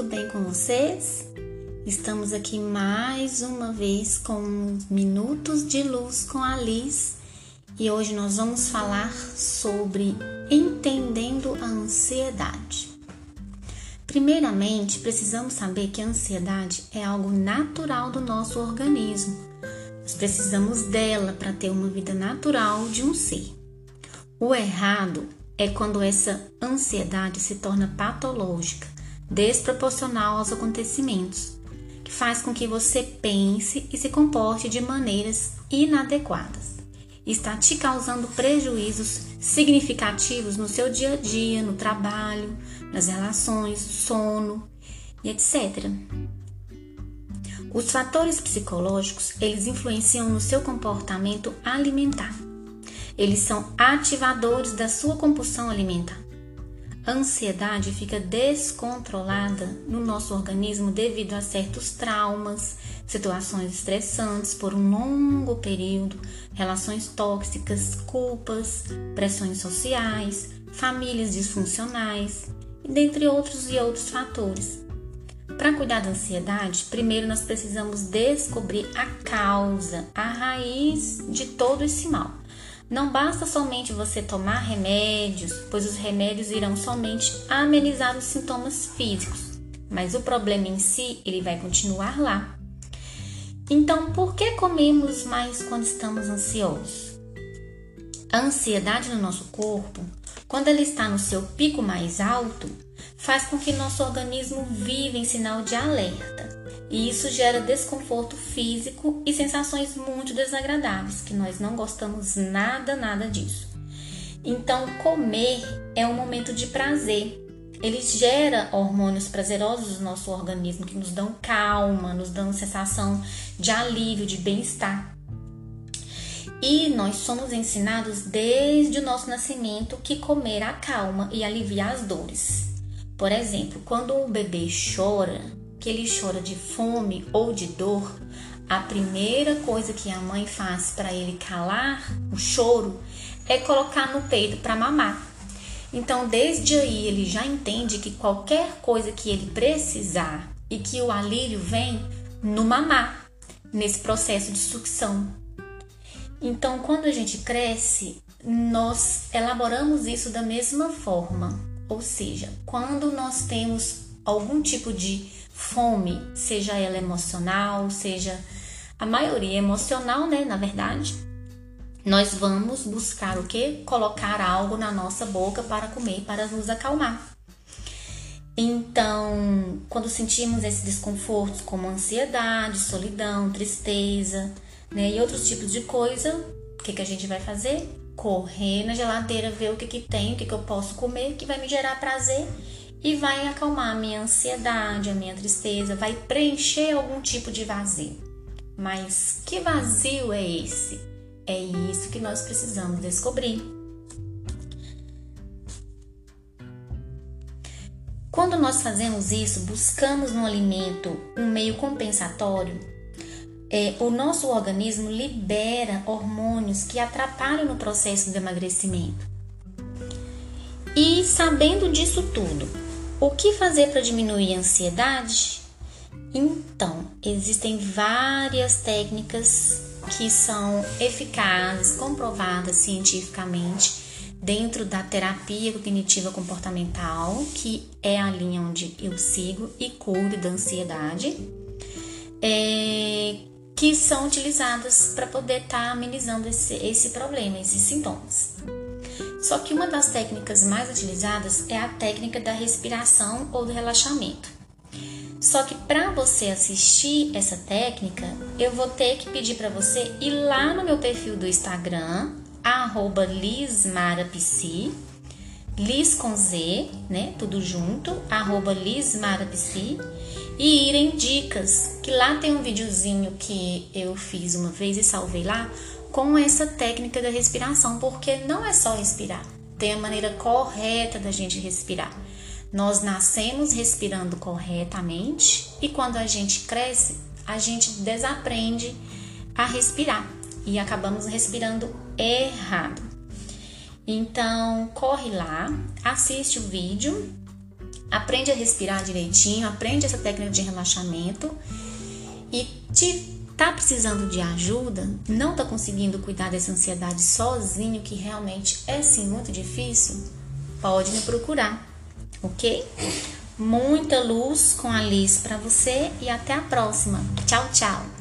vocês? Estamos aqui mais uma vez com Minutos de Luz com a Liz e hoje nós vamos falar sobre entendendo a ansiedade. Primeiramente, precisamos saber que a ansiedade é algo natural do nosso organismo. Nós precisamos dela para ter uma vida natural de um ser. O errado é quando essa ansiedade se torna patológica desproporcional aos acontecimentos, que faz com que você pense e se comporte de maneiras inadequadas. Está te causando prejuízos significativos no seu dia a dia, no trabalho, nas relações, sono e etc. Os fatores psicológicos, eles influenciam no seu comportamento alimentar. Eles são ativadores da sua compulsão alimentar. A ansiedade fica descontrolada no nosso organismo devido a certos traumas, situações estressantes por um longo período, relações tóxicas, culpas, pressões sociais, famílias disfuncionais, dentre outros e outros fatores. Para cuidar da ansiedade, primeiro nós precisamos descobrir a causa, a raiz de todo esse mal. Não basta somente você tomar remédios, pois os remédios irão somente amenizar os sintomas físicos, mas o problema em si, ele vai continuar lá. Então, por que comemos mais quando estamos ansiosos? A ansiedade no nosso corpo, quando ela está no seu pico mais alto, faz com que nosso organismo viva em sinal de alerta e isso gera desconforto físico e sensações muito desagradáveis, que nós não gostamos nada, nada disso. Então, comer é um momento de prazer. Ele gera hormônios prazerosos no nosso organismo que nos dão calma, nos dão sensação de alívio, de bem-estar. E nós somos ensinados desde o nosso nascimento que comer acalma e alivia as dores. Por exemplo, quando o bebê chora, que ele chora de fome ou de dor, a primeira coisa que a mãe faz para ele calar o choro é colocar no peito para mamar. Então, desde aí, ele já entende que qualquer coisa que ele precisar e que o alívio vem no mamar, nesse processo de sucção. Então, quando a gente cresce, nós elaboramos isso da mesma forma. Ou seja, quando nós temos algum tipo de fome, seja ela emocional, seja a maioria emocional, né, na verdade, nós vamos buscar o que? Colocar algo na nossa boca para comer, para nos acalmar. Então, quando sentimos esses desconfortos como ansiedade, solidão, tristeza, né, e outros tipos de coisa, o que, que a gente vai fazer? Correr na geladeira, ver o que, que tem, o que, que eu posso comer, que vai me gerar prazer e vai acalmar a minha ansiedade, a minha tristeza, vai preencher algum tipo de vazio. Mas que vazio é esse? É isso que nós precisamos descobrir. Quando nós fazemos isso, buscamos no alimento um meio compensatório, é, o nosso organismo libera hormônios que atrapalham no processo de emagrecimento. E sabendo disso tudo, o que fazer para diminuir a ansiedade? Então, existem várias técnicas que são eficazes, comprovadas cientificamente dentro da terapia cognitiva comportamental, que é a linha onde eu sigo e cuido da ansiedade, é, que são utilizadas para poder estar tá amenizando esse, esse problema, esses sintomas. Só que uma das técnicas mais utilizadas é a técnica da respiração ou do relaxamento. Só que para você assistir essa técnica, eu vou ter que pedir para você ir lá no meu perfil do Instagram, lismarapsi, Liz com Z, né? Tudo junto, lismarapsi, e ir em dicas, que lá tem um videozinho que eu fiz uma vez e salvei lá, com essa técnica da respiração, porque não é só respirar, tem a maneira correta da gente respirar. Nós nascemos respirando corretamente e quando a gente cresce, a gente desaprende a respirar e acabamos respirando errado. Então, corre lá, assiste o vídeo aprende a respirar direitinho, aprende essa técnica de relaxamento e te tá precisando de ajuda, não tá conseguindo cuidar dessa ansiedade sozinho, que realmente é sim muito difícil, pode me procurar, ok? Muita luz com a Liz para você e até a próxima. Tchau, tchau.